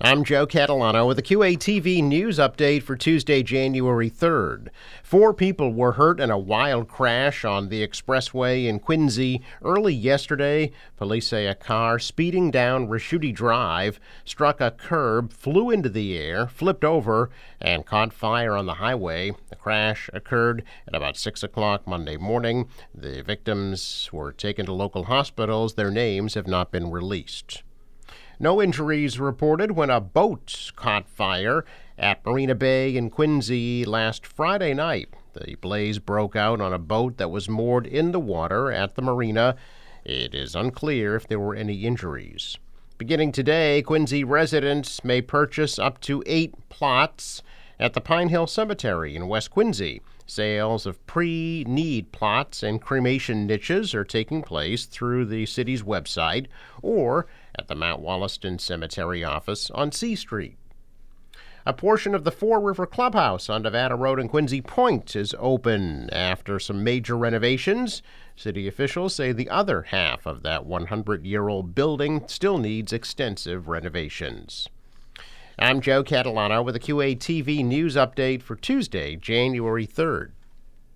I'm Joe Catalano with a QATV news update for Tuesday, January 3rd. Four people were hurt in a wild crash on the expressway in Quincy early yesterday. Police say a car speeding down Ricciuti Drive struck a curb, flew into the air, flipped over, and caught fire on the highway. The crash occurred at about 6 o'clock Monday morning. The victims were taken to local hospitals. Their names have not been released. No injuries reported when a boat caught fire at Marina Bay in Quincy last Friday night. The blaze broke out on a boat that was moored in the water at the marina. It is unclear if there were any injuries. Beginning today, Quincy residents may purchase up to eight plots at the Pine Hill Cemetery in West Quincy. Sales of pre need plots and cremation niches are taking place through the city's website or at the Mount Wollaston Cemetery office on Sea Street. A portion of the Fore River Clubhouse on Nevada Road in Quincy Point is open after some major renovations. City officials say the other half of that 100 year old building still needs extensive renovations. I'm Joe Catalano with a QATV news update for Tuesday, January 3rd.